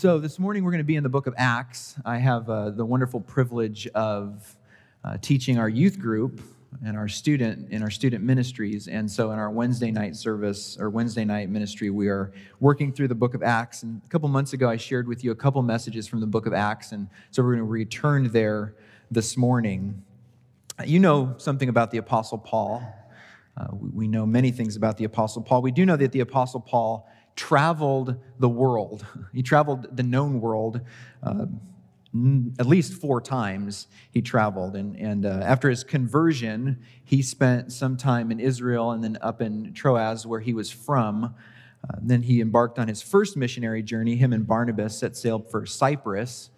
So, this morning we're going to be in the book of Acts. I have uh, the wonderful privilege of uh, teaching our youth group and our student in our student ministries. And so, in our Wednesday night service or Wednesday night ministry, we are working through the book of Acts. And a couple months ago, I shared with you a couple messages from the book of Acts. And so, we're going to return there this morning. You know something about the Apostle Paul. Uh, we know many things about the Apostle Paul. We do know that the Apostle Paul traveled the world. He traveled the known world. Uh, at least four times he traveled. And, and uh, after his conversion, he spent some time in Israel and then up in Troas, where he was from. Uh, then he embarked on his first missionary journey. Him and Barnabas set sail for Cyprus,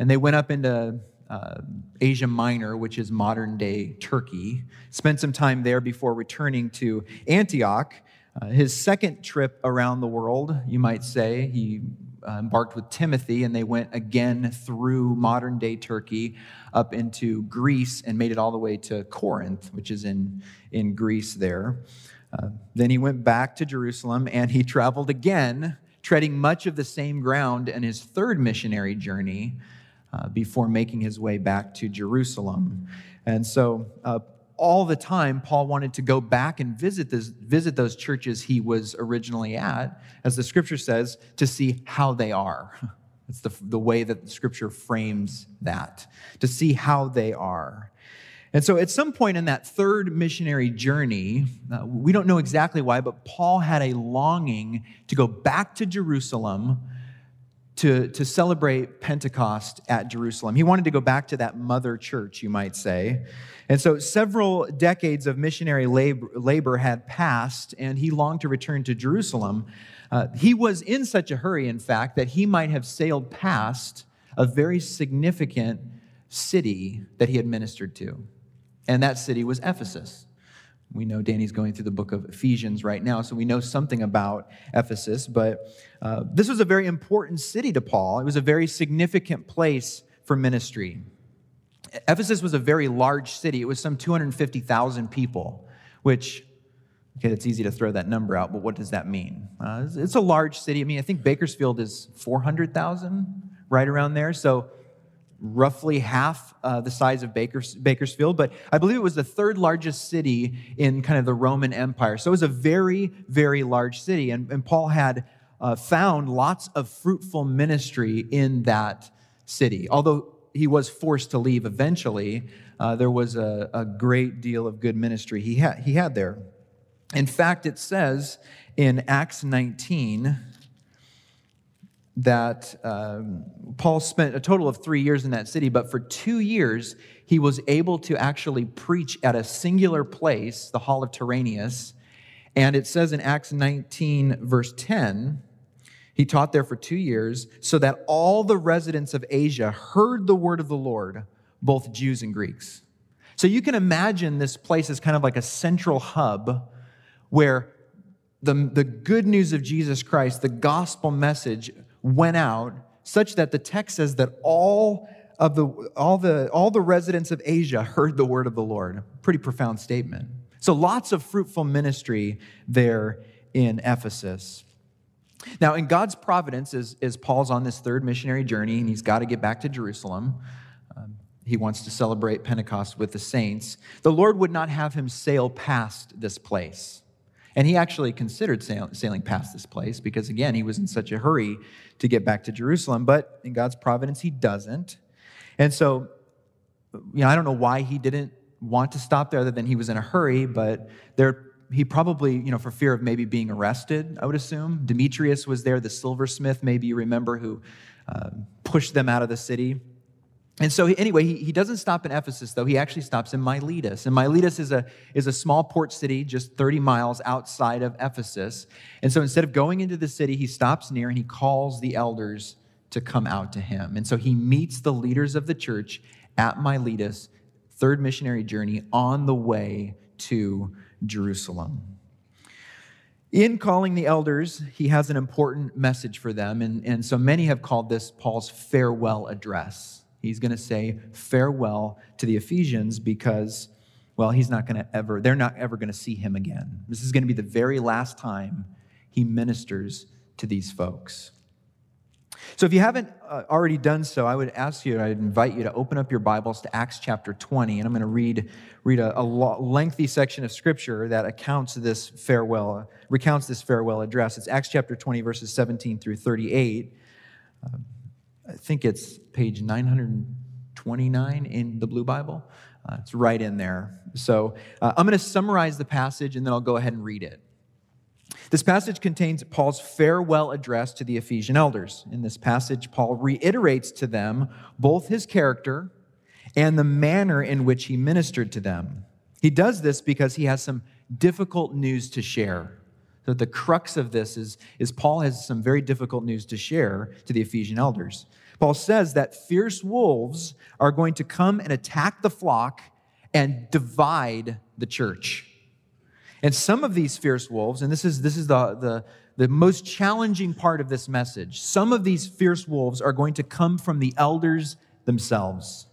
and they went up into uh, Asia Minor, which is modern day Turkey. Spent some time there before returning to Antioch. Uh, his second trip around the world, you might say, he uh, embarked with Timothy and they went again through modern day Turkey up into Greece and made it all the way to Corinth, which is in, in Greece there. Uh, then he went back to Jerusalem and he traveled again, treading much of the same ground in his third missionary journey uh, before making his way back to Jerusalem. And so, uh, all the time, Paul wanted to go back and visit, this, visit those churches he was originally at, as the scripture says, to see how they are. It's the, the way that the scripture frames that, to see how they are. And so at some point in that third missionary journey, uh, we don't know exactly why, but Paul had a longing to go back to Jerusalem to, to celebrate Pentecost at Jerusalem. He wanted to go back to that mother church, you might say. And so several decades of missionary labor, labor had passed, and he longed to return to Jerusalem. Uh, he was in such a hurry, in fact, that he might have sailed past a very significant city that he had ministered to. And that city was Ephesus. We know Danny's going through the book of Ephesians right now, so we know something about Ephesus. But uh, this was a very important city to Paul. It was a very significant place for ministry. Ephesus was a very large city. It was some 250,000 people, which, okay, it's easy to throw that number out, but what does that mean? Uh, it's a large city. I mean, I think Bakersfield is 400,000, right around there. So roughly half uh, the size of Bakers, Bakersfield, but I believe it was the third largest city in kind of the Roman Empire. So it was a very, very large city. And, and Paul had uh, found lots of fruitful ministry in that city. Although he was forced to leave eventually, uh, there was a, a great deal of good ministry he had, he had there. In fact, it says in Acts 19, that um, Paul spent a total of three years in that city, but for two years, he was able to actually preach at a singular place, the Hall of Tyrannus. And it says in Acts 19, verse 10, he taught there for two years, so that all the residents of Asia heard the word of the Lord, both Jews and Greeks. So you can imagine this place as kind of like a central hub where the, the good news of Jesus Christ, the gospel message, went out, such that the text says that all of the all the all the residents of Asia heard the word of the Lord. Pretty profound statement. So lots of fruitful ministry there in Ephesus. Now, in God's providence, as, as Paul's on this third missionary journey and he's got to get back to Jerusalem, um, he wants to celebrate Pentecost with the saints. The Lord would not have him sail past this place. And he actually considered sailing past this place because, again, he was in such a hurry to get back to Jerusalem. But in God's providence, he doesn't. And so, you know, I don't know why he didn't want to stop there other than he was in a hurry, but there, he probably, you know, for fear of maybe being arrested, I would assume. Demetrius was there, the silversmith, maybe you remember, who uh, pushed them out of the city. And so, anyway, he, he doesn't stop in Ephesus, though. He actually stops in Miletus. And Miletus is a, is a small port city just 30 miles outside of Ephesus. And so, instead of going into the city, he stops near and he calls the elders to come out to him. And so, he meets the leaders of the church at Miletus, third missionary journey, on the way to Jerusalem. In calling the elders, he has an important message for them. And, and so, many have called this Paul's farewell address. He's going to say farewell to the Ephesians because, well, he's not going to ever, they're not ever going to see him again. This is going to be the very last time he ministers to these folks. So, if you haven't uh, already done so, I would ask you, I'd invite you to open up your Bibles to Acts chapter 20, and I'm going to read, read a, a lengthy section of scripture that accounts this farewell, recounts this farewell address. It's Acts chapter 20, verses 17 through 38. Uh, I think it's page 929 in the Blue Bible. Uh, it's right in there. So, uh, I'm going to summarize the passage, and then I'll go ahead and read it. This passage contains Paul's farewell address to the Ephesian elders. In this passage, Paul reiterates to them both his character and the manner in which he ministered to them. He does this because he has some difficult news to share. So the crux of this is, is Paul has some very difficult news to share to the Ephesian elders. Paul says that fierce wolves are going to come and attack the flock and divide the church. And some of these fierce wolves, and this is, this is the, the, the most challenging part of this message, some of these fierce wolves are going to come from the elders themselves.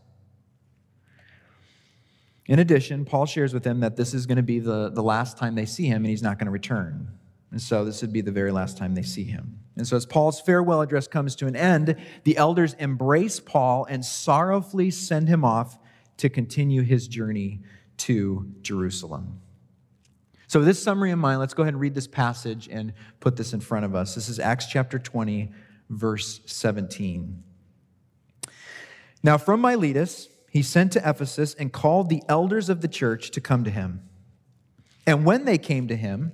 In addition, Paul shares with them that this is going to be the, the last time they see him and he's not going to return. And so this would be the very last time they see him. And so, as Paul's farewell address comes to an end, the elders embrace Paul and sorrowfully send him off to continue his journey to Jerusalem. So, with this summary in mind, let's go ahead and read this passage and put this in front of us. This is Acts chapter 20, verse 17. Now, from Miletus, he sent to Ephesus and called the elders of the church to come to him. And when they came to him,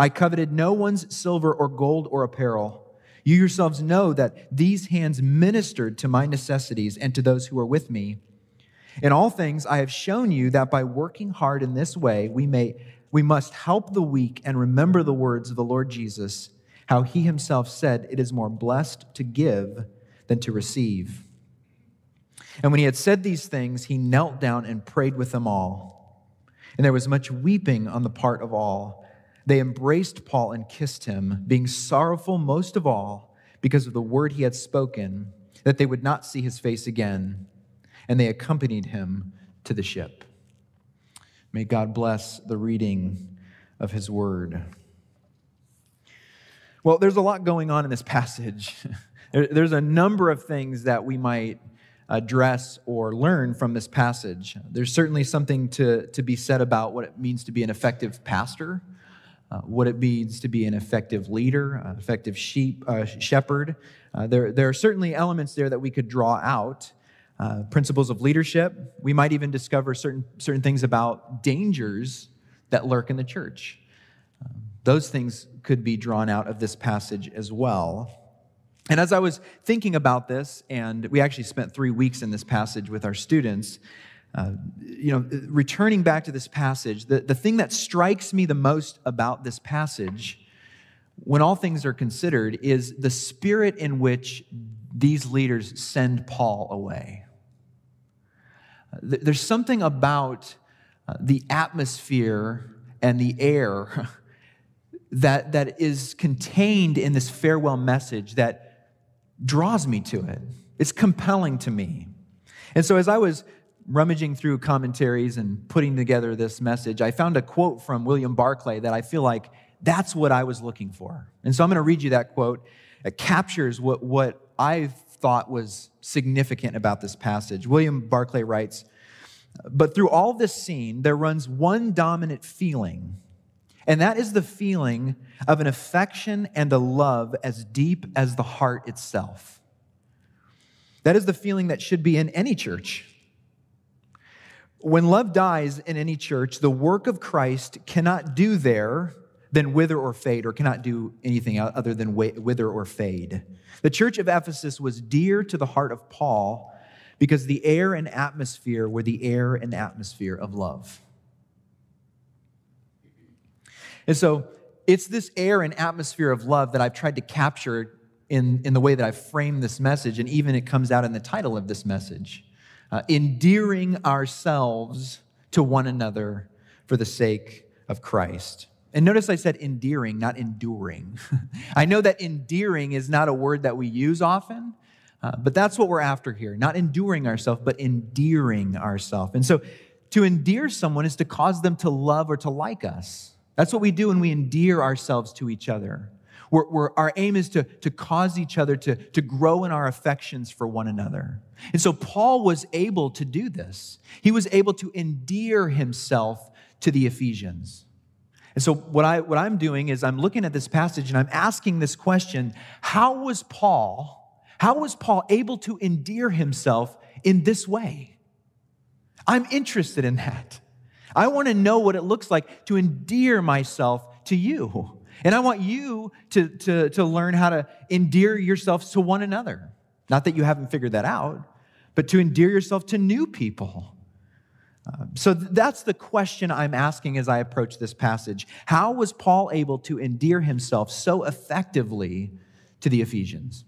I coveted no one's silver or gold or apparel. You yourselves know that these hands ministered to my necessities and to those who are with me. In all things, I have shown you that by working hard in this way, we, may, we must help the weak and remember the words of the Lord Jesus, how he himself said, It is more blessed to give than to receive. And when he had said these things, he knelt down and prayed with them all. And there was much weeping on the part of all. They embraced Paul and kissed him, being sorrowful most of all because of the word he had spoken, that they would not see his face again. And they accompanied him to the ship. May God bless the reading of his word. Well, there's a lot going on in this passage. There's a number of things that we might address or learn from this passage. There's certainly something to, to be said about what it means to be an effective pastor uh, what it means to be an effective leader, an effective sheep, uh, shepherd. Uh, there, there are certainly elements there that we could draw out. Uh, principles of leadership. We might even discover certain, certain things about dangers that lurk in the church. Um, those things could be drawn out of this passage as well. And as I was thinking about this, and we actually spent three weeks in this passage with our students, Uh, you know, returning back to this passage, the, the thing that strikes me the most about this passage, when all things are considered, is the spirit in which these leaders send Paul away. There's something about uh, the atmosphere and the air that, that is contained in this farewell message that draws me to it. It's compelling to me. And so, as I was rummaging through commentaries and putting together this message, I found a quote from William Barclay that I feel like that's what I was looking for. And so I'm going to read you that quote. It captures what, what I thought was significant about this passage. William Barclay writes, But through all this scene, there runs one dominant feeling, and that is the feeling of an affection and a love as deep as the heart itself. That is the feeling that should be in any church. When love dies in any church, the work of Christ cannot do there than wither or fade, or cannot do anything other than wither or fade. The church of Ephesus was dear to the heart of Paul because the air and atmosphere were the air and atmosphere of love. And so it's this air and atmosphere of love that I've tried to capture in, in the way that I've framed this message, and even it comes out in the title of this message uh, endearing ourselves to one another for the sake of Christ. And notice I said endearing, not enduring. I know that endearing is not a word that we use often, uh, but that's what we're after here. Not enduring ourselves, but endearing ourselves. And so to endear someone is to cause them to love or to like us. That's what we do when we endear ourselves to each other. We're, we're, our aim is to, to cause each other to, to grow in our affections for one another. And so Paul was able to do this. He was able to endear himself to the Ephesians. And so what, I, what I'm doing is I'm looking at this passage and I'm asking this question How was Paul, how was Paul able to endear himself in this way? I'm interested in that. I want to know what it looks like to endear myself to you. And I want you to, to, to learn how to endear yourselves to one another. Not that you haven't figured that out, but to endear yourself to new people. Uh, so that's the question I'm asking as I approach this passage. How was Paul able to endear himself so effectively to the Ephesians?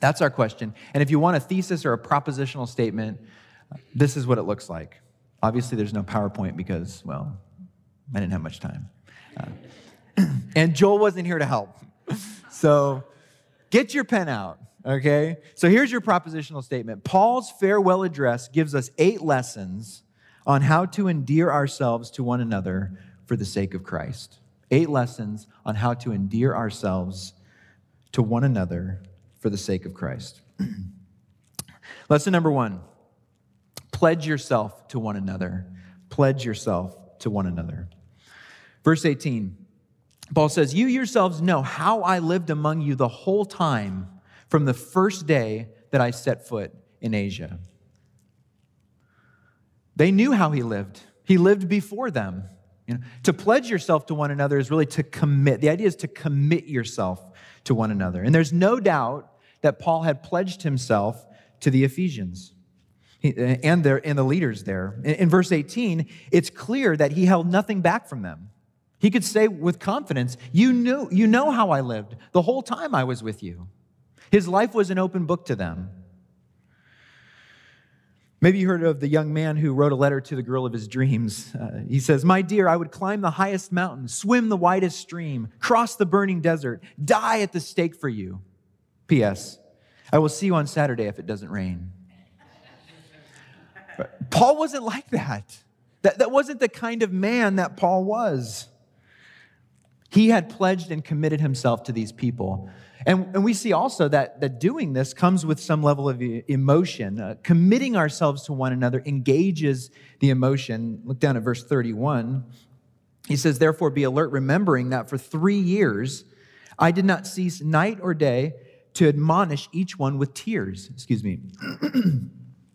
That's our question. And if you want a thesis or a propositional statement, this is what it looks like. Obviously, there's no PowerPoint because, well, I didn't have much time. Uh, and Joel wasn't here to help. So get your pen out, okay? So here's your propositional statement Paul's farewell address gives us eight lessons on how to endear ourselves to one another for the sake of Christ. Eight lessons on how to endear ourselves to one another for the sake of Christ. Lesson number one pledge yourself to one another. Pledge yourself to one another. Verse 18 Paul says, You yourselves know how I lived among you the whole time from the first day that I set foot in Asia. They knew how he lived. He lived before them. You know, to pledge yourself to one another is really to commit. The idea is to commit yourself to one another. And there's no doubt that Paul had pledged himself to the Ephesians and, the leaders there. In verse 18, it's clear that he held nothing back from them. He could say with confidence, you, knew, you know how I lived the whole time I was with you. His life was an open book to them. Maybe you heard of the young man who wrote a letter to the girl of his dreams. Uh, he says, My dear, I would climb the highest mountain, swim the widest stream, cross the burning desert, die at the stake for you. P.S. I will see you on Saturday if it doesn't rain. Paul wasn't like that. that. That wasn't the kind of man that Paul was. He had pledged and committed himself to these people. And, and we see also that, that doing this comes with some level of emotion. Uh, committing ourselves to one another engages the emotion. Look down at verse 31. He says, Therefore, be alert, remembering that for three years I did not cease night or day to admonish each one with tears. Excuse me.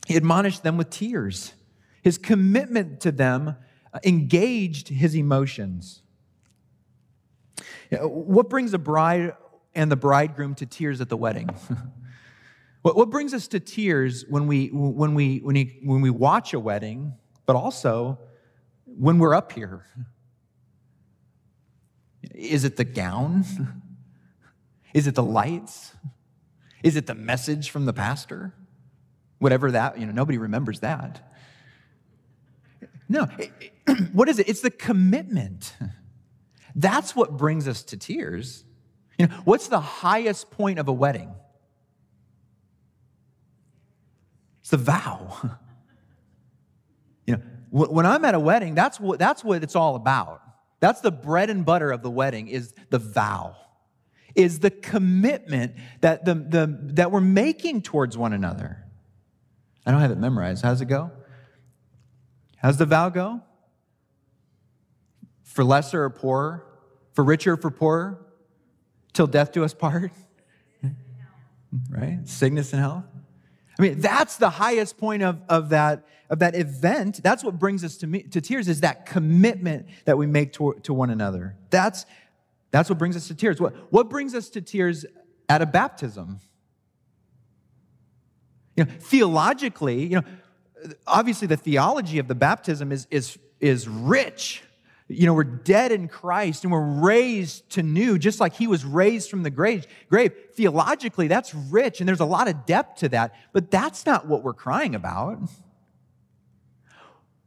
he admonished them with tears. His commitment to them uh, engaged his emotions. What brings a bride and the bridegroom to tears at the wedding? What, what brings us to tears when we, when, we, when, we, when we watch a wedding, but also when we're up here? Is it the gown? Is it the lights? Is it the message from the pastor? Whatever that, you know, nobody remembers that. No, what is it? It's the commitment. That's what brings us to tears. You know, what's the highest point of a wedding? It's the vow. You know, when I'm at a wedding, that's what, that's what it's all about. That's the bread and butter of the wedding is the vow is the commitment that, the, the, that we're making towards one another. I don't have it memorized. How's it go? How's the vow go? For lesser or poorer? For richer or for poorer? Till death do us part? right? Sickness and health. I mean, that's the highest point of, of, that, of that event. That's what brings us to, me, to tears, is that commitment that we make to, to one another. That's, that's what brings us to tears. What, what brings us to tears at a baptism? You know, theologically, you know, obviously the theology of the baptism is, is, is rich. You know, we're dead in Christ and we're raised to new, just like he was raised from the grave. Theologically, that's rich and there's a lot of depth to that, but that's not what we're crying about.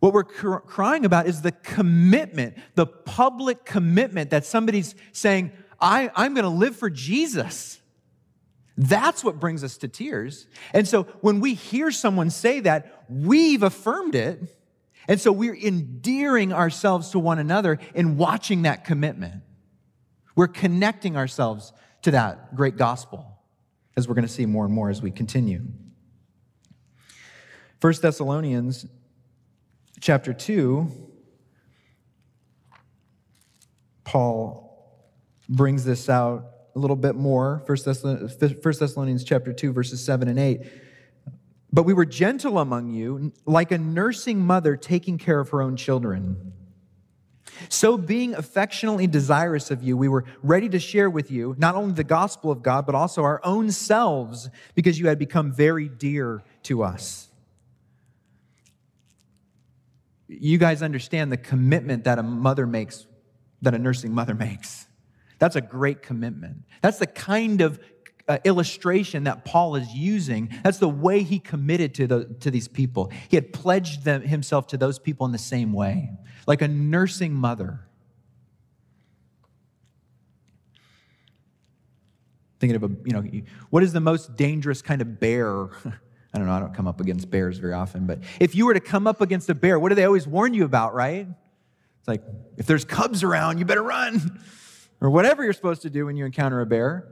What we're cr- crying about is the commitment, the public commitment that somebody's saying, I, I'm going to live for Jesus. That's what brings us to tears. And so when we hear someone say that, we've affirmed it. And so we're endearing ourselves to one another in watching that commitment. We're connecting ourselves to that great gospel, as we're going to see more and more as we continue. 1 Thessalonians chapter 2, Paul brings this out a little bit more. 1 Thessalonians chapter 2, verses 7 and 8. But we were gentle among you, like a nursing mother taking care of her own children. So, being affectionately desirous of you, we were ready to share with you not only the gospel of God, but also our own selves, because you had become very dear to us you guys understand the commitment that a mother makes, that a nursing mother makes. That's a great commitment. That's the kind of uh, illustration that Paul is using. That's the way he committed to, the, to these people. He had pledged them, himself to those people in the same way, like a nursing mother. Thinking of a, you know, what is the most dangerous kind of bear I don't know, I don't come up against bears very often, but if you were to come up against a bear, what do they always warn you about, right? It's like, if there's cubs around, you better run, or whatever you're supposed to do when you encounter a bear.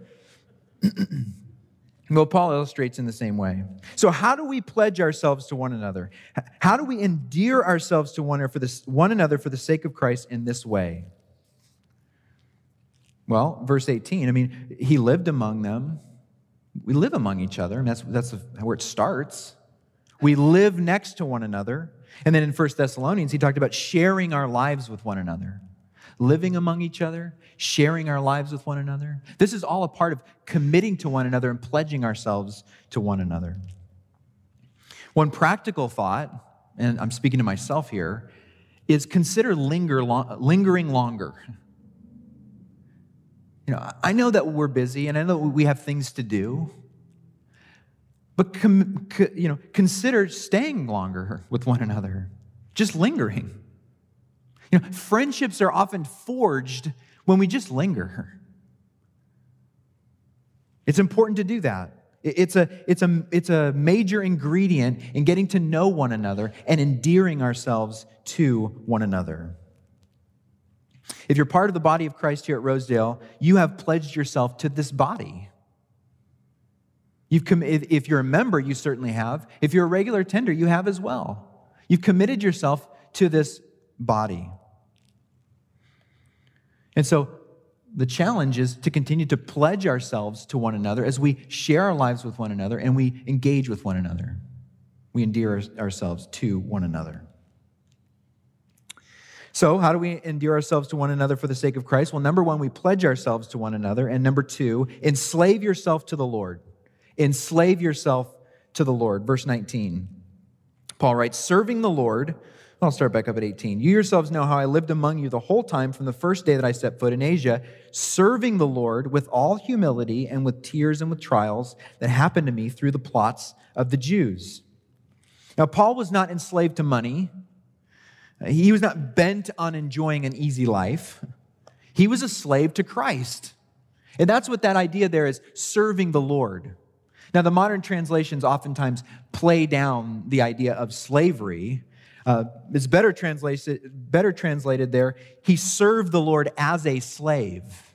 well, Paul illustrates in the same way. So, how do we pledge ourselves to one another? How do we endear ourselves to one another for this one another for the sake of Christ in this way? Well, verse 18, I mean, he lived among them we live among each other, and that's, that's where it starts. We live next to one another. And then in 1 Thessalonians, he talked about sharing our lives with one another, living among each other, sharing our lives with one another. This is all a part of committing to one another and pledging ourselves to one another. One practical thought, and I'm speaking to myself here, is consider linger, lingering longer. You know, I know that we're busy and I know we have things to do. But com, you know, consider staying longer with one another, just lingering. You know, friendships are often forged when we just linger. It's important to do that. It's a, it's, a, it's a major ingredient in getting to know one another and endearing ourselves to one another. If you're part of the body of Christ here at Rosedale, you have pledged yourself to this body. You've com- if you're a member, you certainly have. If you're a regular tender, you have as well. You've committed yourself to this body. And so the challenge is to continue to pledge ourselves to one another as we share our lives with one another and we engage with one another. We endear ourselves to one another. So, how do we endear ourselves to one another for the sake of Christ? Well, number one, we pledge ourselves to one another. And number two, enslave yourself to the Lord. enslave yourself to the Lord. Verse 19. Paul writes, serving the Lord. I'll start back up at 18. You yourselves know how I lived among you the whole time from the first day that I set foot in Asia, serving the Lord with all humility and with tears and with trials that happened to me through the plots of the Jews. Now, Paul was not enslaved to money. He was not bent on enjoying an easy life. He was a slave to Christ. And that's what that idea there is serving the Lord. Now, the modern translations oftentimes play down the idea of slavery. Uh, it's better translated, better translated there, he served the Lord as a slave.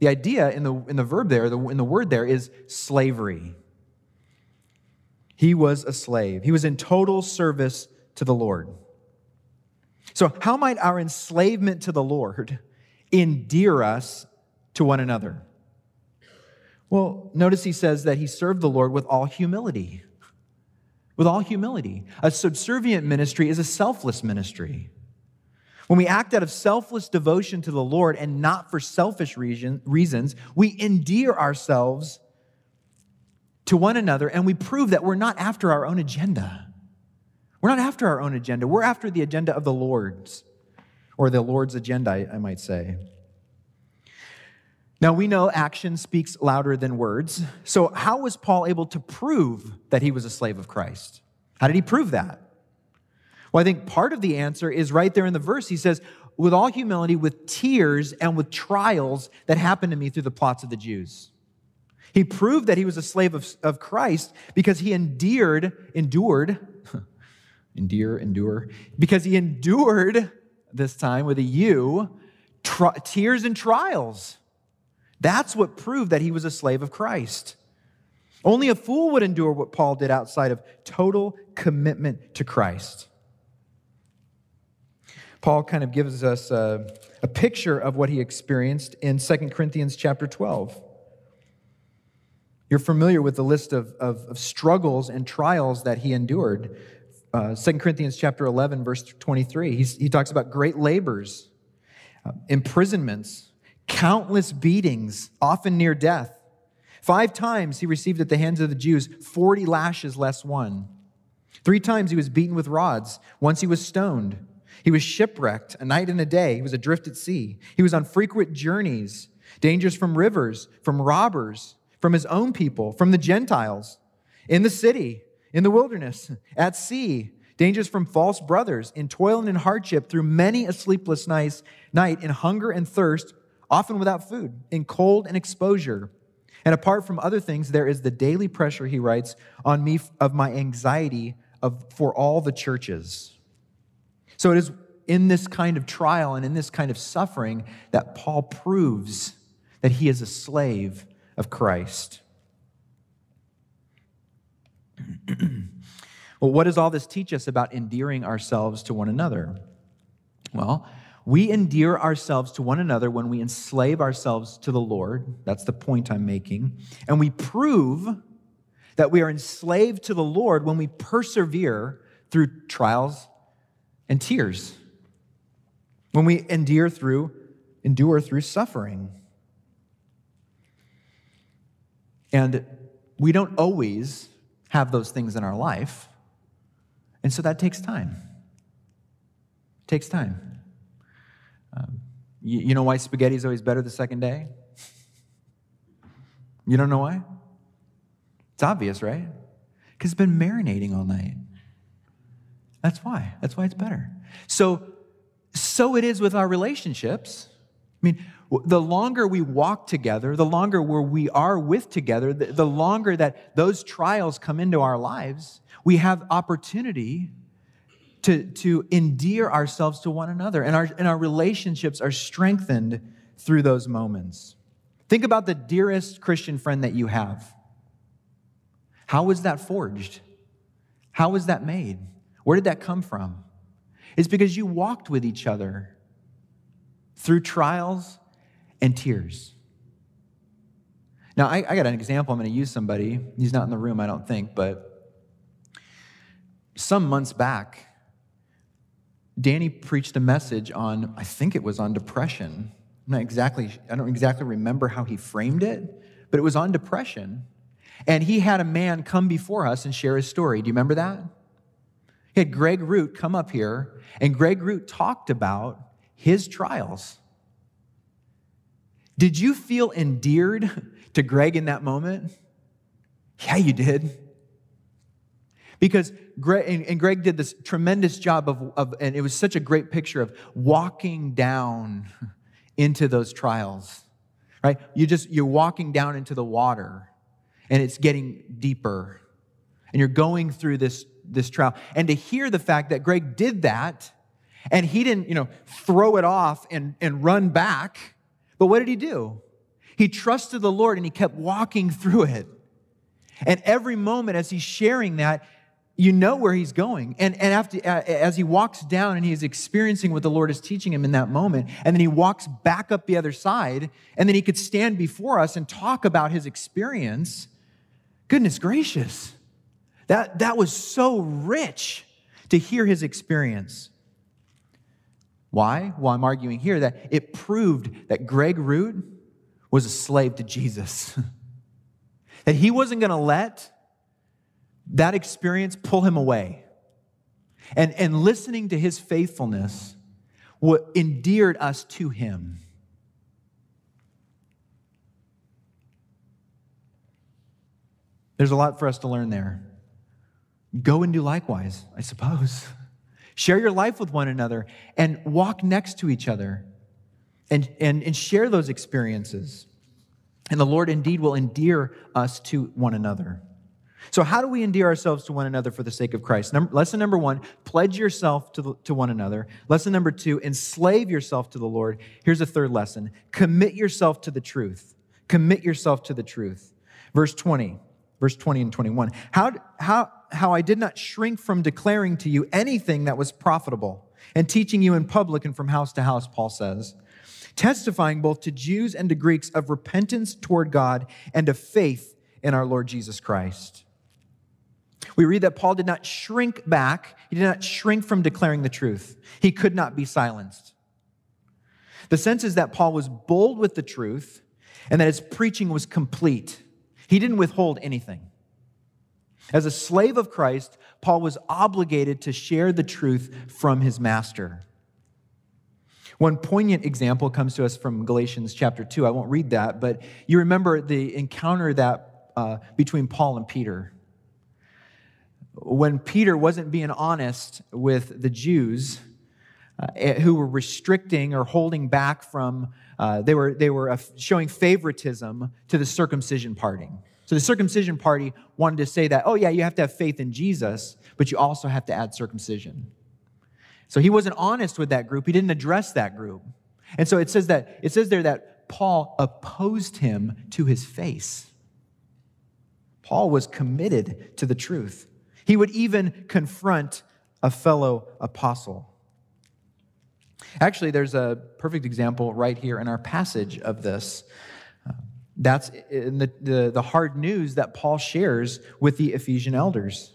The idea in the, in the verb there, the, in the word there, is slavery. He was a slave, he was in total service to the Lord. So, how might our enslavement to the Lord endear us to one another? Well, notice he says that he served the Lord with all humility. With all humility. A subservient ministry is a selfless ministry. When we act out of selfless devotion to the Lord and not for selfish reasons, we endear ourselves to one another and we prove that we're not after our own agenda. We're not after our own agenda. We're after the agenda of the Lord's, or the Lord's agenda, I might say. Now, we know action speaks louder than words. So, how was Paul able to prove that he was a slave of Christ? How did he prove that? Well, I think part of the answer is right there in the verse. He says, with all humility, with tears, and with trials that happened to me through the plots of the Jews. He proved that he was a slave of, of Christ because he endured, endured, endure, endure, because he endured this time with a U, tears and trials. That's what proved that he was a slave of Christ. Only a fool would endure what Paul did outside of total commitment to Christ. Paul kind of gives us a, a picture of what he experienced in 2 Corinthians chapter 12. You're familiar with the list of, of, of struggles and trials that he endured. Uh, 2 Corinthians chapter 11, verse 23, He's, he talks about great labors, uh, imprisonments, countless beatings, often near death. Five times he received at the hands of the Jews 40 lashes less one. Three times he was beaten with rods. Once he was stoned. He was shipwrecked a night and a day. He was adrift at sea. He was on frequent journeys, dangers from rivers, from robbers, from his own people, from the Gentiles, in the city, in the wilderness, at sea, dangers from false brothers, in toil and in hardship, through many a sleepless night, night in hunger and thirst, often without food, in cold and exposure. And apart from other things, there is the daily pressure, he writes, on me of my anxiety of, for all the churches. So it is in this kind of trial and in this kind of suffering that Paul proves that he is a slave of Christ. well, what does all this teach us about endearing ourselves to one another? Well, we endear ourselves to one another when we enslave ourselves to the Lord. That's the point I'm making. And we prove that we are enslaved to the Lord when we persevere through trials and tears. When we endure through endure through suffering. And we don't always have those things in our life. And so that takes time. It takes time. Um, you, you know why spaghetti is always better the second day? You don't know why? It's obvious, right? Because it's been marinating all night. That's why. That's why it's better. So, so it is with our relationships. I mean, the longer we walk together, the longer where we are with together, the, the longer that those trials come into our lives, we have opportunity to, to endear ourselves to one another, and our, and our relationships are strengthened through those moments. Think about the dearest Christian friend that you have. How was that forged? How was that made? Where did that come from? It's because you walked with each other through trials and tears. Now, I, I got an example. I'm going to use somebody. He's not in the room, I don't think, but some months back, Danny preached a message on, I think it was on depression. I'm not exactly, I don't exactly remember how he framed it, but it was on depression. And he had a man come before us and share his story. Do you remember that? He had Greg Root come up here, and Greg Root talked about his trials. Did you feel endeared to Greg in that moment? Yeah, you did. Because Greg, and Greg did this tremendous job of, of, and it was such a great picture of walking down into those trials, right? You just, you're walking down into the water and it's getting deeper and you're going through this, this trial. And to hear the fact that Greg did that and he didn't, you know, throw it off and, and run back, but what did he do? He trusted the Lord and he kept walking through it. And every moment as he's sharing that, you know where he's going. And, and after, as he walks down and he's experiencing what the Lord is teaching him in that moment, and then he walks back up the other side, and then he could stand before us and talk about his experience. Goodness gracious. That, that was so rich to hear his experience. Why? Well, I'm arguing here that it proved that Greg Root was a slave to Jesus. that he wasn't going to let that experience pull him away. And, and listening to his faithfulness what endeared us to him. There's a lot for us to learn there. Go and do likewise, I suppose. Share your life with one another and walk next to each other and, and, and share those experiences. And the Lord indeed will endear us to one another. So, how do we endear ourselves to one another for the sake of Christ? Number, lesson number one pledge yourself to, the, to one another. Lesson number two enslave yourself to the Lord. Here's a third lesson commit yourself to the truth. Commit yourself to the truth. Verse 20, verse 20 and 21. How, how, how I did not shrink from declaring to you anything that was profitable and teaching you in public and from house to house, Paul says, testifying both to Jews and to Greeks of repentance toward God and of faith in our Lord Jesus Christ. We read that Paul did not shrink back, he did not shrink from declaring the truth. He could not be silenced. The sense is that Paul was bold with the truth and that his preaching was complete. He didn't withhold anything. As a slave of Christ, Paul was obligated to share the truth from his master. One poignant example comes to us from Galatians chapter 2. I won't read that, but you remember the encounter that uh, between Paul and Peter when Peter wasn't being honest with the Jews uh, eh, who were restricting or holding back from, uh, they were, they were uh, showing favoritism to the circumcision party. So the circumcision party wanted to say that, oh, yeah, you have to have faith in Jesus, but you also have to add circumcision. So he wasn't honest with that group. He didn't address that group. And so it says that it says there that Paul opposed him to his face. Paul was committed to the truth. He would even confront a fellow apostle. Actually, there's a perfect example right here in our passage of this. That's in the, the, the, hard news that Paul shares with the Ephesian elders.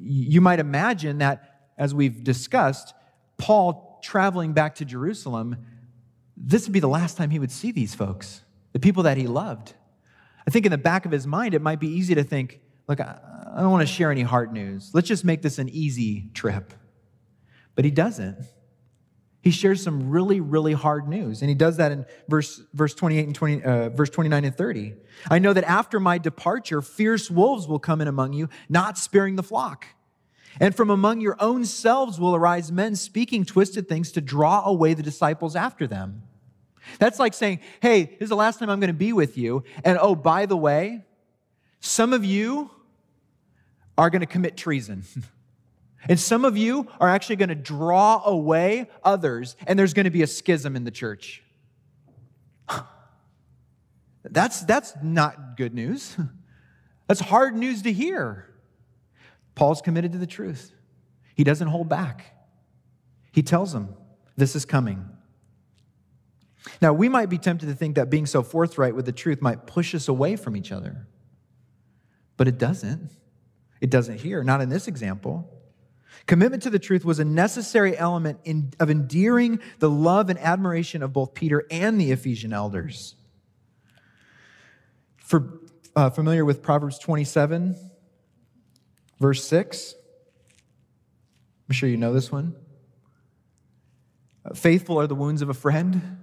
You might imagine that, as we've discussed, Paul traveling back to Jerusalem, this would be the last time he would see these folks, the people that he loved. I think in the back of his mind, it might be easy to think, look, I don't want to share any hard news. Let's just make this an easy trip. But he doesn't. He shares some really, really hard news. And he does that in verse, verse 28 and 20, uh, verse 29 and 30. I know that after my departure, fierce wolves will come in among you, not sparing the flock. And from among your own selves will arise men speaking twisted things to draw away the disciples after them. That's like saying, hey, this is the last time I'm going to be with you. And oh, by the way, some of you are going to commit treason. And some of you are actually going to draw away others, and there's going to be a schism in the church. That's, that's not good news. That's hard news to hear. Paul's committed to the truth, he doesn't hold back. He tells them, This is coming. Now, we might be tempted to think that being so forthright with the truth might push us away from each other, but it doesn't. It doesn't here, not in this example. Commitment to the truth was a necessary element in, of endearing the love and admiration of both Peter and the Ephesian elders. For, uh, familiar with Proverbs 27, verse 6? I'm sure you know this one. Uh, faithful are the wounds of a friend.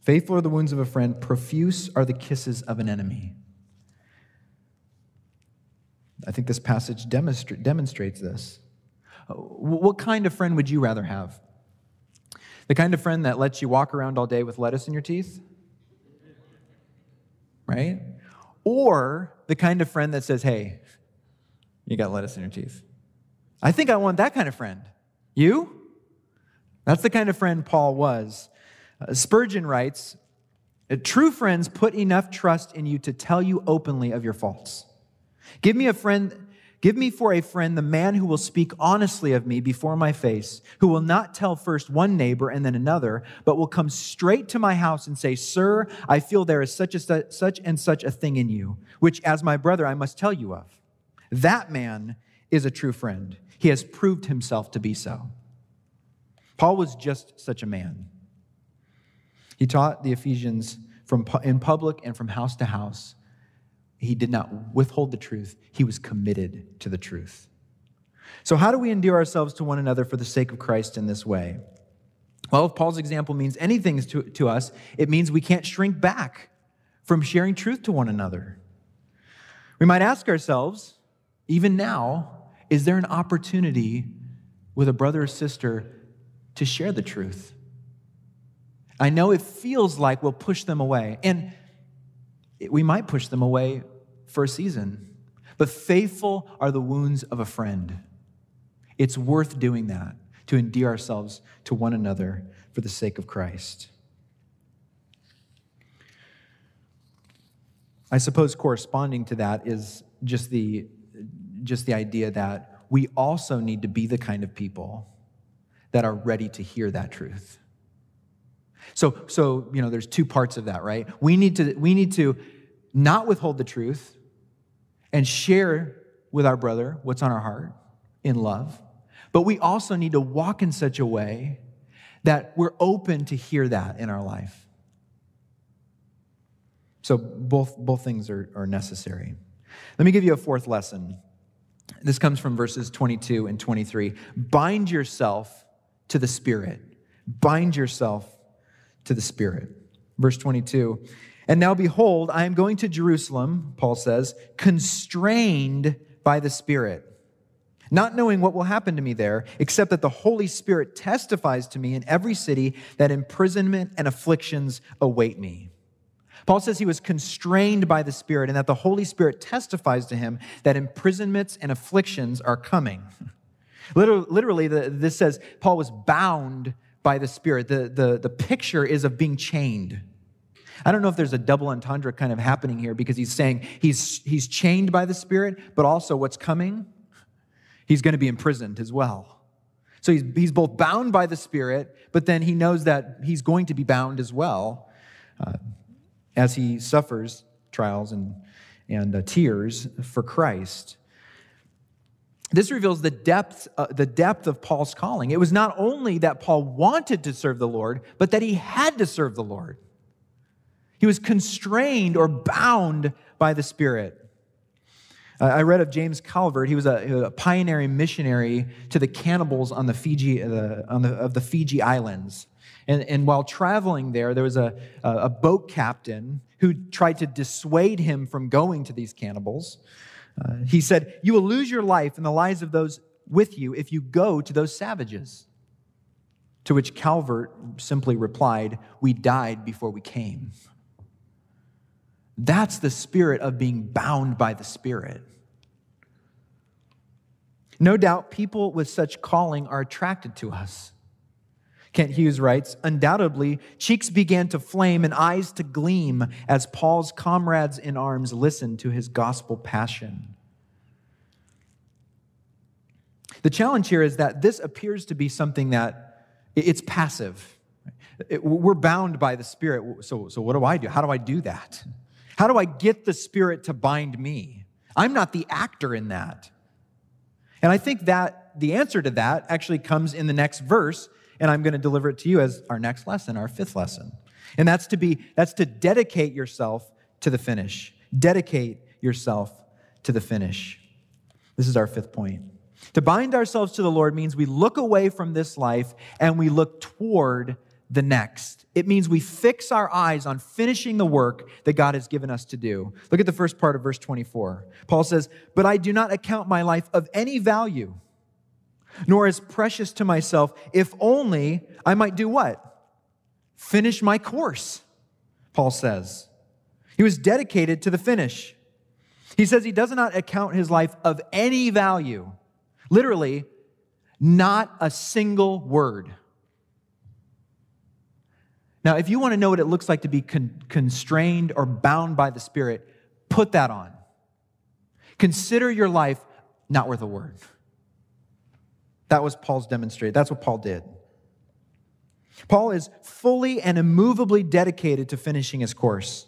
Faithful are the wounds of a friend. Profuse are the kisses of an enemy. I think this passage demonstra- demonstrates this. Uh, what kind of friend would you rather have? The kind of friend that lets you walk around all day with lettuce in your teeth? Right? Or the kind of friend that says, hey, you got lettuce in your teeth. I think I want that kind of friend. You? That's the kind of friend Paul was. Uh, Spurgeon writes True friends put enough trust in you to tell you openly of your faults. Give me a friend, give me for a friend the man who will speak honestly of me before my face, who will not tell first one neighbor and then another, but will come straight to my house and say, Sir, I feel there is such, a, such and such a thing in you, which as my brother I must tell you of. That man is a true friend. He has proved himself to be so. Paul was just such a man. He taught the Ephesians from, in public and from house to house he did not withhold the truth, he was committed to the truth. So, how do we endear ourselves to one another for the sake of Christ in this way? Well, if Paul's example means anything to, to us, it means we can't shrink back from sharing truth to one another. We might ask ourselves, even now, is there an opportunity with a brother or sister to share the truth? I know it feels like we'll push them away. And we might push them away for a season. But faithful are the wounds of a friend. It's worth doing that to endear ourselves to one another for the sake of Christ. I suppose corresponding to that is just the, just the idea that we also need to be the kind of people that are ready to hear that truth. So, so you know, there's two parts of that, right? We need to, we need to not withhold the truth and share with our brother what's on our heart in love. But we also need to walk in such a way that we're open to hear that in our life. So both, both things are, are necessary. Let me give you a fourth lesson. This comes from verses 22 and 23. Bind yourself to the Spirit. Bind yourself to the Spirit. Verse 22 And now behold, I am going to Jerusalem, Paul says, constrained by the Spirit, not knowing what will happen to me there, except that the Holy Spirit testifies to me in every city that imprisonment and afflictions await me. Paul says he was constrained by the Spirit and that the Holy Spirit testifies to him that imprisonments and afflictions are coming. Literally, this says Paul was bound by the Spirit. The, the, the picture is of being chained. I don't know if there's a double entendre kind of happening here because he's saying he's, he's chained by the Spirit, but also what's coming? He's going to be imprisoned as well. So he's, he's both bound by the Spirit, but then he knows that he's going to be bound as well uh, as he suffers trials and, and uh, tears for Christ. This reveals the depth, uh, the depth of Paul's calling. It was not only that Paul wanted to serve the Lord, but that he had to serve the Lord. He was constrained or bound by the Spirit. I read of James Calvert. He was a, a pioneering missionary to the cannibals on the Fiji, uh, on the, of the Fiji Islands. And, and while traveling there, there was a, a boat captain who tried to dissuade him from going to these cannibals. Uh, he said, You will lose your life and the lives of those with you if you go to those savages. To which Calvert simply replied, We died before we came. That's the spirit of being bound by the Spirit. No doubt people with such calling are attracted to us. Kent Hughes writes Undoubtedly, cheeks began to flame and eyes to gleam as Paul's comrades in arms listened to his gospel passion. The challenge here is that this appears to be something that it's passive. It, we're bound by the Spirit. So, so, what do I do? How do I do that? How do I get the Spirit to bind me? I'm not the actor in that. And I think that the answer to that actually comes in the next verse and I'm going to deliver it to you as our next lesson, our fifth lesson. And that's to be that's to dedicate yourself to the finish. Dedicate yourself to the finish. This is our fifth point. To bind ourselves to the Lord means we look away from this life and we look toward the next. It means we fix our eyes on finishing the work that God has given us to do. Look at the first part of verse 24. Paul says, But I do not account my life of any value, nor as precious to myself, if only I might do what? Finish my course, Paul says. He was dedicated to the finish. He says he does not account his life of any value. Literally, not a single word. Now, if you want to know what it looks like to be con- constrained or bound by the Spirit, put that on. Consider your life not worth a word. That was Paul's demonstrated. That's what Paul did. Paul is fully and immovably dedicated to finishing his course.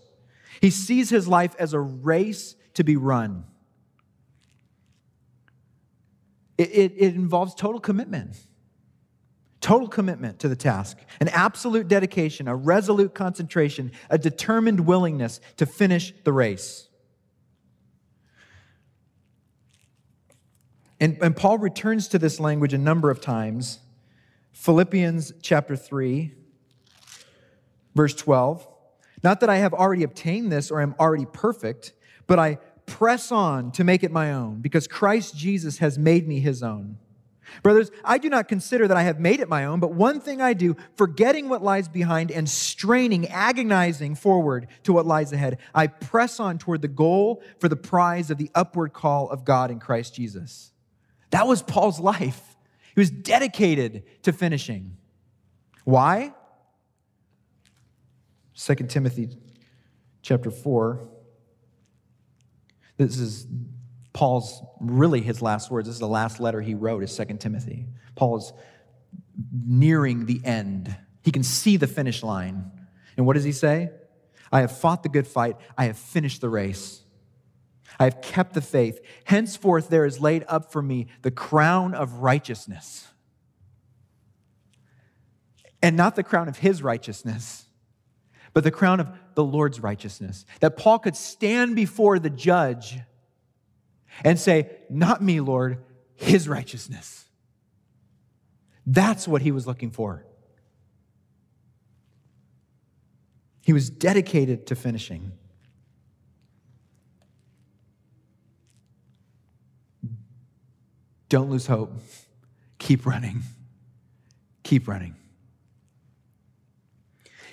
He sees his life as a race to be run. It, it, it involves total commitment. Total commitment to the task, an absolute dedication, a resolute concentration, a determined willingness to finish the race. And, and, Paul returns to this language a number of times. Philippians chapter 3, verse 12. Not that I have already obtained this or am already perfect, but I press on to make it my own, because Christ Jesus has made me his own. Brothers, I do not consider that I have made it my own, but one thing I do, forgetting what lies behind and straining, agonizing forward to what lies ahead, I press on toward the goal for the prize of the upward call of God in Christ Jesus. That was Paul's life. He was dedicated to finishing. Why? 2 Timothy chapter 4. This is Paul's really his last words. This is the last letter he wrote, is Second Timothy. Paul is nearing the end. He can see the finish line. And what does he say? I have fought the good fight. I have finished the race. I have kept the faith. Henceforth, there is laid up for me the crown of righteousness. And not the crown of his righteousness, but the crown of the Lord's righteousness. That Paul could stand before the judge and say, Not me, Lord, his righteousness. That's what he was looking for. He was dedicated to finishing. Don't lose hope. Keep running. Keep running.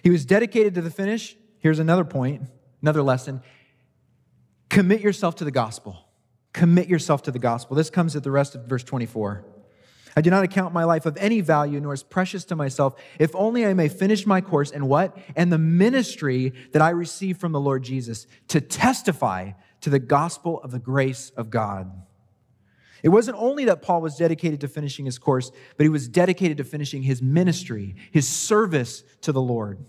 He was dedicated to the finish. Here's another point, another lesson. Commit yourself to the gospel. Commit yourself to the gospel. This comes at the rest of verse 24. I do not account my life of any value, nor as precious to myself, if only I may finish my course and what? And the ministry that I receive from the Lord Jesus to testify to the gospel of the grace of God. It wasn't only that Paul was dedicated to finishing his course, but he was dedicated to finishing his ministry, his service to the Lord.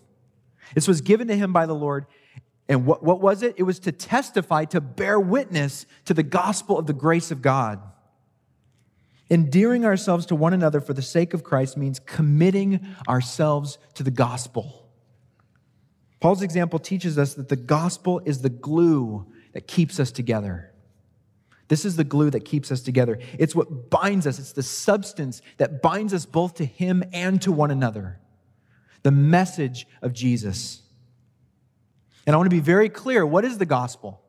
This was given to him by the Lord and what, what was it? It was to testify, to bear witness to the gospel of the grace of God. Endearing ourselves to one another for the sake of Christ means committing ourselves to the gospel. Paul's example teaches us that the gospel is the glue that keeps us together. This is the glue that keeps us together. It's what binds us, it's the substance that binds us both to Him and to one another. The message of Jesus. And I want to be very clear what is the gospel?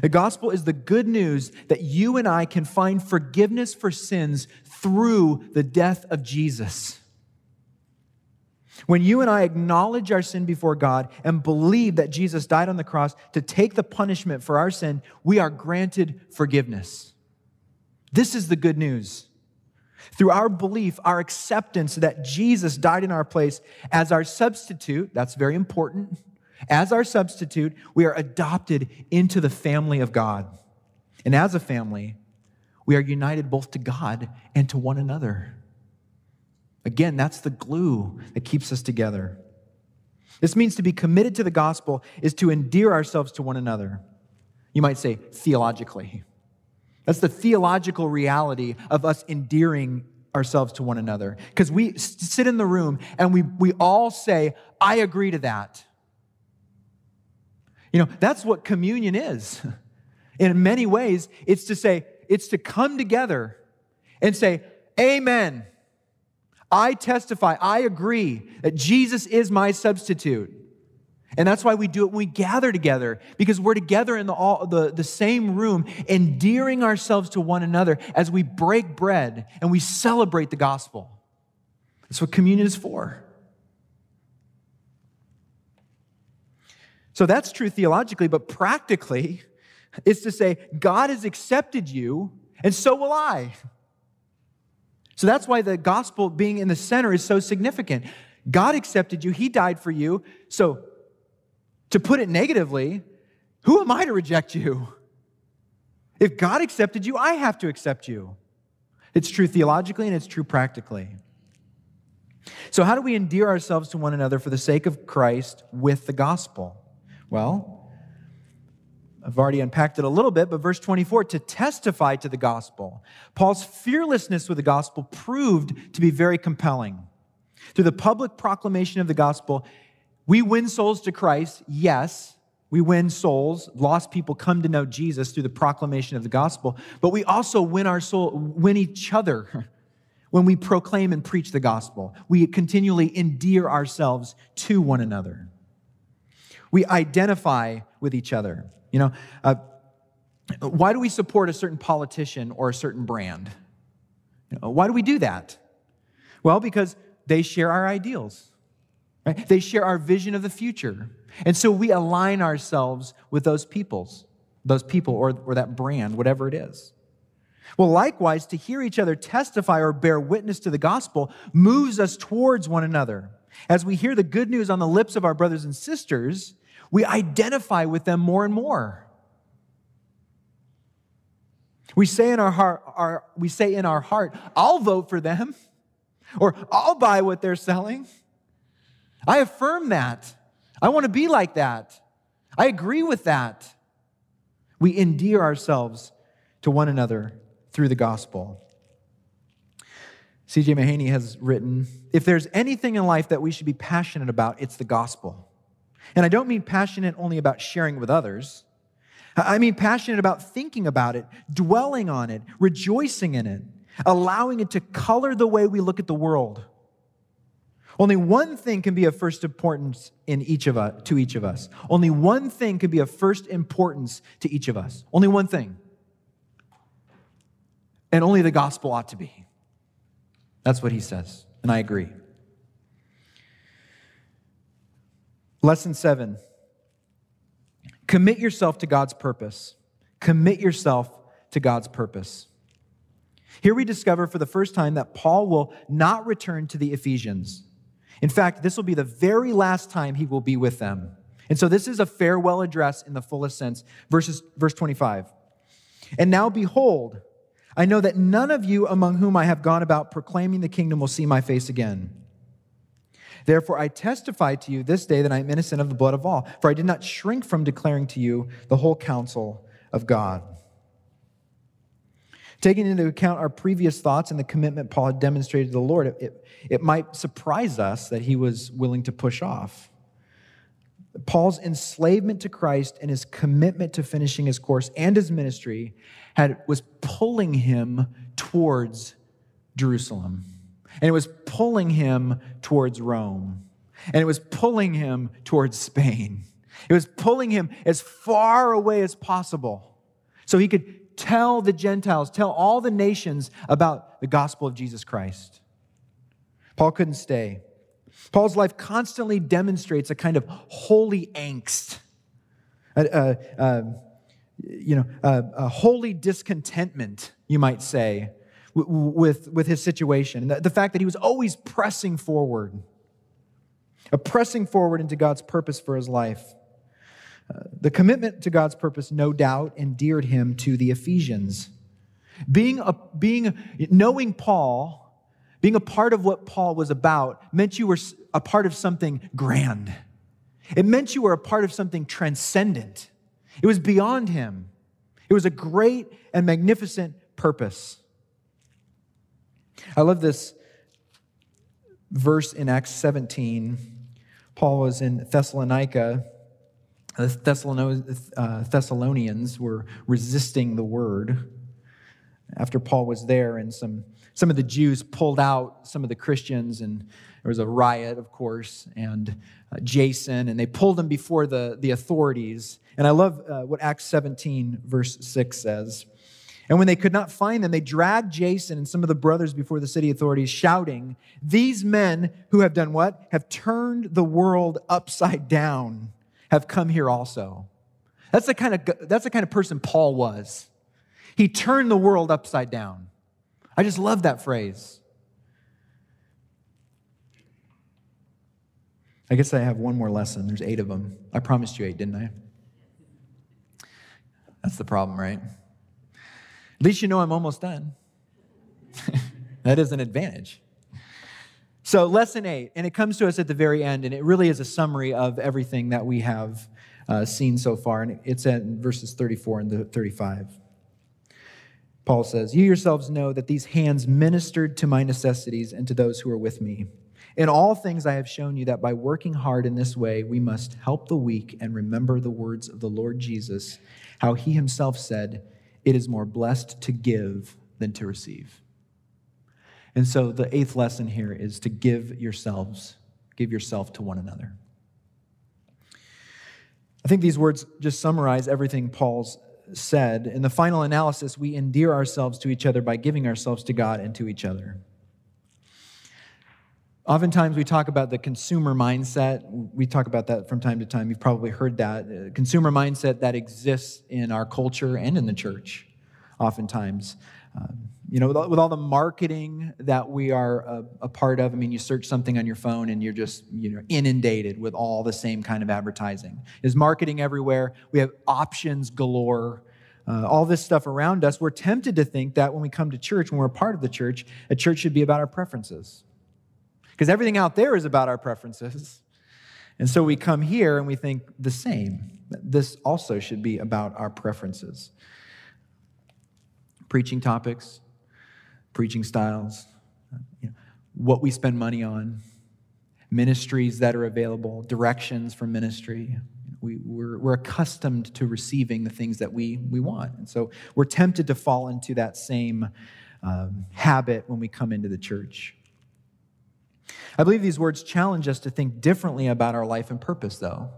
The gospel is the good news that you and I can find forgiveness for sins through the death of Jesus. When you and I acknowledge our sin before God and believe that Jesus died on the cross to take the punishment for our sin, we are granted forgiveness. This is the good news. Through our belief, our acceptance that Jesus died in our place as our substitute, that's very important as our substitute, we are adopted into the family of God. And as a family, we are united both to God and to one another. Again, that's the glue that keeps us together. This means to be committed to the gospel is to endear ourselves to one another. You might say theologically. That's the theological reality of us endearing ourselves to one another. Because we sit in the room and we, we all say, I agree to that. You know, that's what communion is. In many ways, it's to say, it's to come together and say, Amen. I testify, I agree that Jesus is my substitute. And that's why we do it when we gather together, because we're together in the, all, the, the same room, endearing ourselves to one another as we break bread and we celebrate the gospel. That's what communion is for. So that's true theologically, but practically, it's to say, God has accepted you, and so will I. So that's why the gospel being in the center is so significant. God accepted you, He died for you. So, to put it negatively, who am I to reject you? If God accepted you, I have to accept you. It's true theologically and it's true practically. So, how do we endear ourselves to one another for the sake of Christ with the gospel? Well, I've already unpacked it a little bit, but verse 24 to testify to the gospel. Paul's fearlessness with the gospel proved to be very compelling. Through the public proclamation of the gospel, we win souls to Christ, yes. We win souls. Lost people come to know Jesus through the proclamation of the gospel, but we also win our soul, win each other when we proclaim and preach the gospel. We continually endear ourselves to one another. We identify with each other. You know, uh, why do we support a certain politician or a certain brand? You know, why do we do that? Well, because they share our ideals. Right? They share our vision of the future. And so we align ourselves with those peoples, those people or, or that brand, whatever it is. Well, likewise, to hear each other testify or bear witness to the gospel moves us towards one another. As we hear the good news on the lips of our brothers and sisters, we identify with them more and more. We say in our heart, our, we say in our heart, I'll vote for them, or I'll buy what they're selling. I affirm that. I want to be like that. I agree with that. We endear ourselves to one another through the gospel. C.J. Mahaney has written If there's anything in life that we should be passionate about, it's the gospel. And I don't mean passionate only about sharing with others. I mean passionate about thinking about it, dwelling on it, rejoicing in it, allowing it to color the way we look at the world. Only one thing can be of first importance in each of us, to each of us. Only one thing can be of first importance to each of us. Only one thing. And only the gospel ought to be. That's what he says, and I agree. Lesson seven commit yourself to God's purpose. Commit yourself to God's purpose. Here we discover for the first time that Paul will not return to the Ephesians. In fact, this will be the very last time he will be with them. And so this is a farewell address in the fullest sense. Verses, verse 25. And now behold, I know that none of you among whom I have gone about proclaiming the kingdom will see my face again. Therefore, I testify to you this day that I am innocent of the blood of all, for I did not shrink from declaring to you the whole counsel of God. Taking into account our previous thoughts and the commitment Paul had demonstrated to the Lord, it, it might surprise us that he was willing to push off. Paul's enslavement to Christ and his commitment to finishing his course and his ministry had, was pulling him towards Jerusalem and it was pulling him towards Rome, and it was pulling him towards Spain. It was pulling him as far away as possible so he could tell the Gentiles, tell all the nations about the gospel of Jesus Christ. Paul couldn't stay. Paul's life constantly demonstrates a kind of holy angst, a, a, a you know, a, a holy discontentment, you might say, with, with his situation. The, the fact that he was always pressing forward, a pressing forward into God's purpose for his life. Uh, the commitment to God's purpose, no doubt, endeared him to the Ephesians. Being, a, being knowing Paul, being a part of what Paul was about, meant you were a part of something grand. It meant you were a part of something transcendent. It was beyond him. It was a great and magnificent purpose. I love this verse in Acts 17. Paul was in Thessalonica. The uh, Thessalonians were resisting the word after Paul was there, and some, some of the Jews pulled out some of the Christians, and there was a riot, of course, and uh, Jason, and they pulled him before the, the authorities. And I love uh, what Acts 17, verse 6 says. And when they could not find them, they dragged Jason and some of the brothers before the city authorities, shouting, These men who have done what? Have turned the world upside down, have come here also. That's the kind of, that's the kind of person Paul was. He turned the world upside down. I just love that phrase. I guess I have one more lesson. There's eight of them. I promised you eight, didn't I? That's the problem, right? At least you know I'm almost done. that is an advantage. So, lesson eight, and it comes to us at the very end, and it really is a summary of everything that we have uh, seen so far. And it's at verses 34 and 35. Paul says, You yourselves know that these hands ministered to my necessities and to those who are with me. In all things, I have shown you that by working hard in this way, we must help the weak and remember the words of the Lord Jesus, how he himself said, it is more blessed to give than to receive. And so the eighth lesson here is to give yourselves, give yourself to one another. I think these words just summarize everything Paul's said. In the final analysis, we endear ourselves to each other by giving ourselves to God and to each other. Oftentimes, we talk about the consumer mindset. We talk about that from time to time. You've probably heard that. Uh, consumer mindset that exists in our culture and in the church, oftentimes. Um, you know, with all, with all, the marketing that we are a, a, part of, I mean, you search something on your phone and you're just, you know, inundated with all the same kind of advertising. There's marketing everywhere. We have options galore. Uh, all this stuff around us. We're tempted to think that when we come to church, when we're a part of the church, a church should be about our preferences because everything out there is about our preferences. And so we come here and we think the same. This also should be about our preferences. Preaching topics, preaching styles, you know, what we spend money on, ministries that are available, directions for ministry. We, we're, we're accustomed to receiving the things that we, we want. And so we're tempted to fall into that same um, habit when we come into the church. I believe these words challenge us to think differently about our life and purpose, though.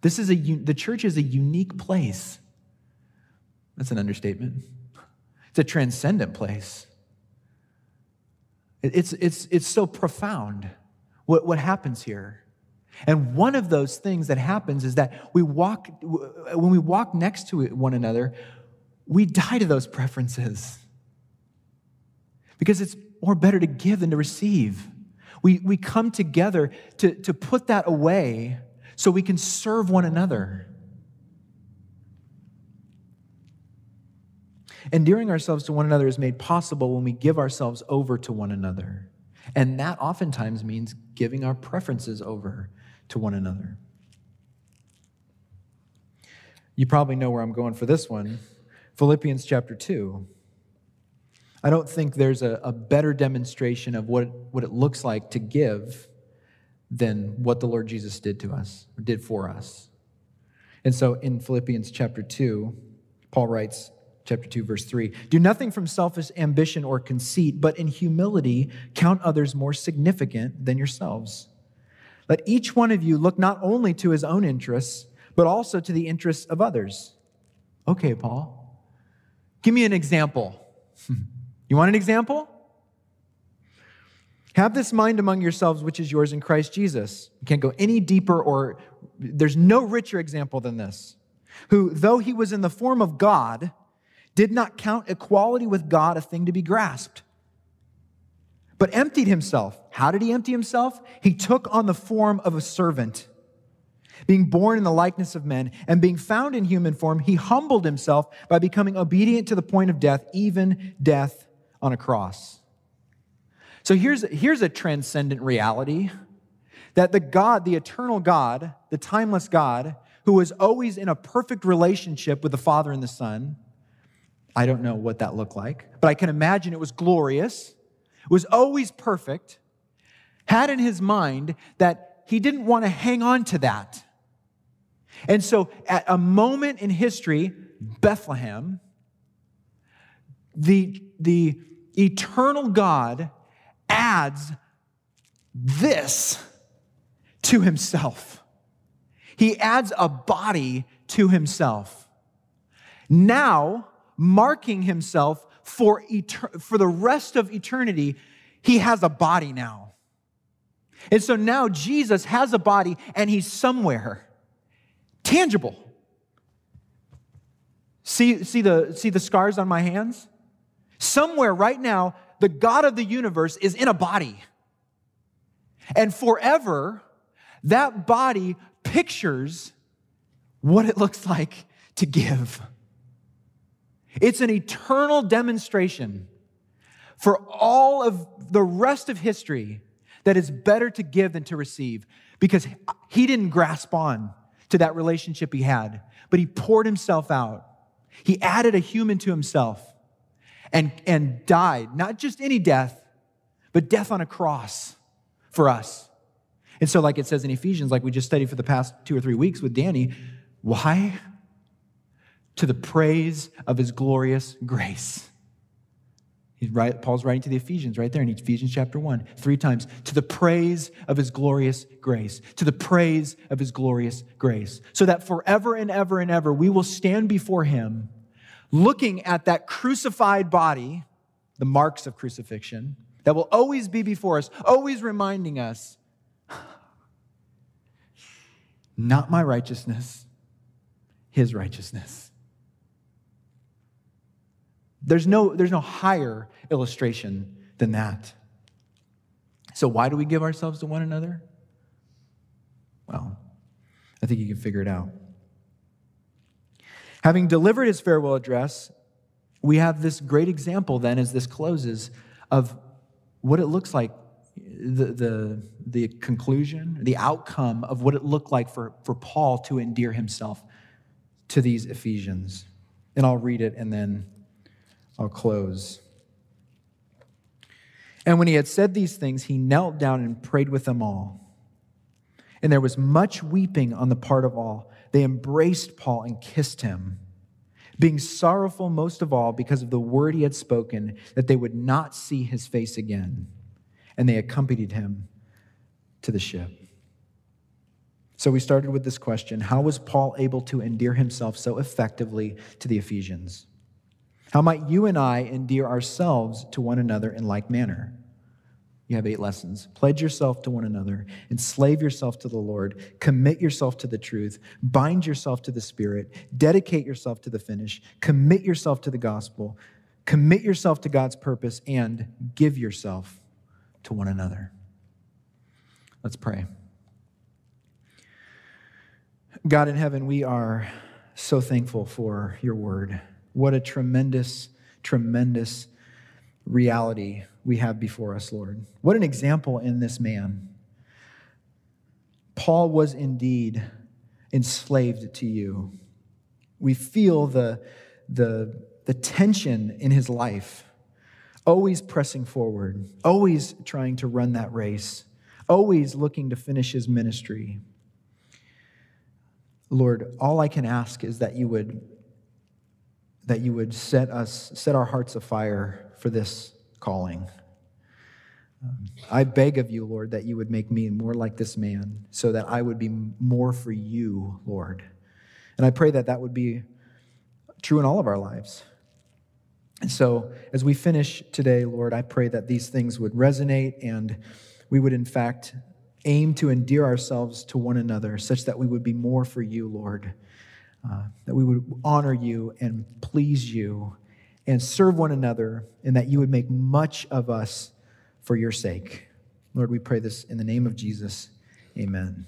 This is a, the church is a unique place. That's an understatement. It's a transcendent place. It's, it's, it's so profound what, what happens here. And one of those things that happens is that we walk, when we walk next to one another, we die to those preferences. Because it's more better to give than to receive. We, we come together to, to put that away so we can serve one another. Endearing ourselves to one another is made possible when we give ourselves over to one another. And that oftentimes means giving our preferences over to one another. You probably know where I'm going for this one Philippians chapter 2. I don't think there's a, a better demonstration of what, what it looks like to give than what the Lord Jesus did to us, or did for us. And so in Philippians chapter 2, Paul writes, chapter 2, verse 3 Do nothing from selfish ambition or conceit, but in humility count others more significant than yourselves. Let each one of you look not only to his own interests, but also to the interests of others. Okay, Paul, give me an example. You want an example? Have this mind among yourselves, which is yours in Christ Jesus. You can't go any deeper, or there's no richer example than this. Who, though he was in the form of God, did not count equality with God a thing to be grasped, but emptied himself. How did he empty himself? He took on the form of a servant. Being born in the likeness of men and being found in human form, he humbled himself by becoming obedient to the point of death, even death on a cross. So here's, here's a transcendent reality that the God, the eternal God, the timeless God, who was always in a perfect relationship with the Father and the Son, I don't know what that looked like, but I can imagine it was glorious, was always perfect, had in his mind that he didn't want to hang on to that. And so, at a moment in history, Bethlehem, the, the eternal God adds this to himself. He adds a body to himself. Now, marking himself for, etern- for the rest of eternity, he has a body now. And so now Jesus has a body and he's somewhere tangible. See, see, the, see the scars on my hands? Somewhere right now, the God of the universe is in a body. And forever, that body pictures what it looks like to give. It's an eternal demonstration for all of the rest of history that it's better to give than to receive because he didn't grasp on to that relationship he had, but he poured himself out. He added a human to himself and, and died, not just any death, but death on a cross for us. And so, like it says in Ephesians, like we just studied for the past two or three weeks with Danny, why? To the praise of his glorious grace. He's right, Paul's writing to the Ephesians right there in Ephesians chapter 1, three times. To the praise of his glorious grace. To the praise of his glorious grace. So that forever and ever and ever we will stand before him looking at that crucified body, the marks of crucifixion, that will always be before us, always reminding us not my righteousness, his righteousness. There's no, there's no higher illustration than that. So, why do we give ourselves to one another? Well, I think you can figure it out. Having delivered his farewell address, we have this great example then as this closes of what it looks like the, the, the conclusion, the outcome of what it looked like for, for Paul to endear himself to these Ephesians. And I'll read it and then I'll close. And when he had said these things, he knelt down and prayed with them all. And there was much weeping on the part of all they embraced Paul and kissed him, being sorrowful most of all because of the word he had spoken, that they would not see his face again. And they accompanied him to the ship. So we started with this question How was Paul able to endear himself so effectively to the Ephesians? How might you and I endear ourselves to one another in like manner? You have eight lessons. Pledge yourself to one another, enslave yourself to the Lord, commit yourself to the truth, bind yourself to the Spirit, dedicate yourself to the finish, commit yourself to the gospel, commit yourself to God's purpose, and give yourself to one another. Let's pray. God in heaven, we are so thankful for your word. What a tremendous, tremendous reality we have before us, Lord. What an example in this man. Paul was indeed enslaved to you. We feel the, the, the tension in his life, always pressing forward, always trying to run that race, always looking to finish his ministry. Lord, all I can ask is that you would that you would set us set our hearts afire for this calling. I beg of you, Lord, that you would make me more like this man so that I would be more for you, Lord. And I pray that that would be true in all of our lives. And so, as we finish today, Lord, I pray that these things would resonate and we would, in fact, aim to endear ourselves to one another such that we would be more for you, Lord, uh, that we would honor you and please you and serve one another, and that you would make much of us for your sake. Lord, we pray this in the name of Jesus. Amen.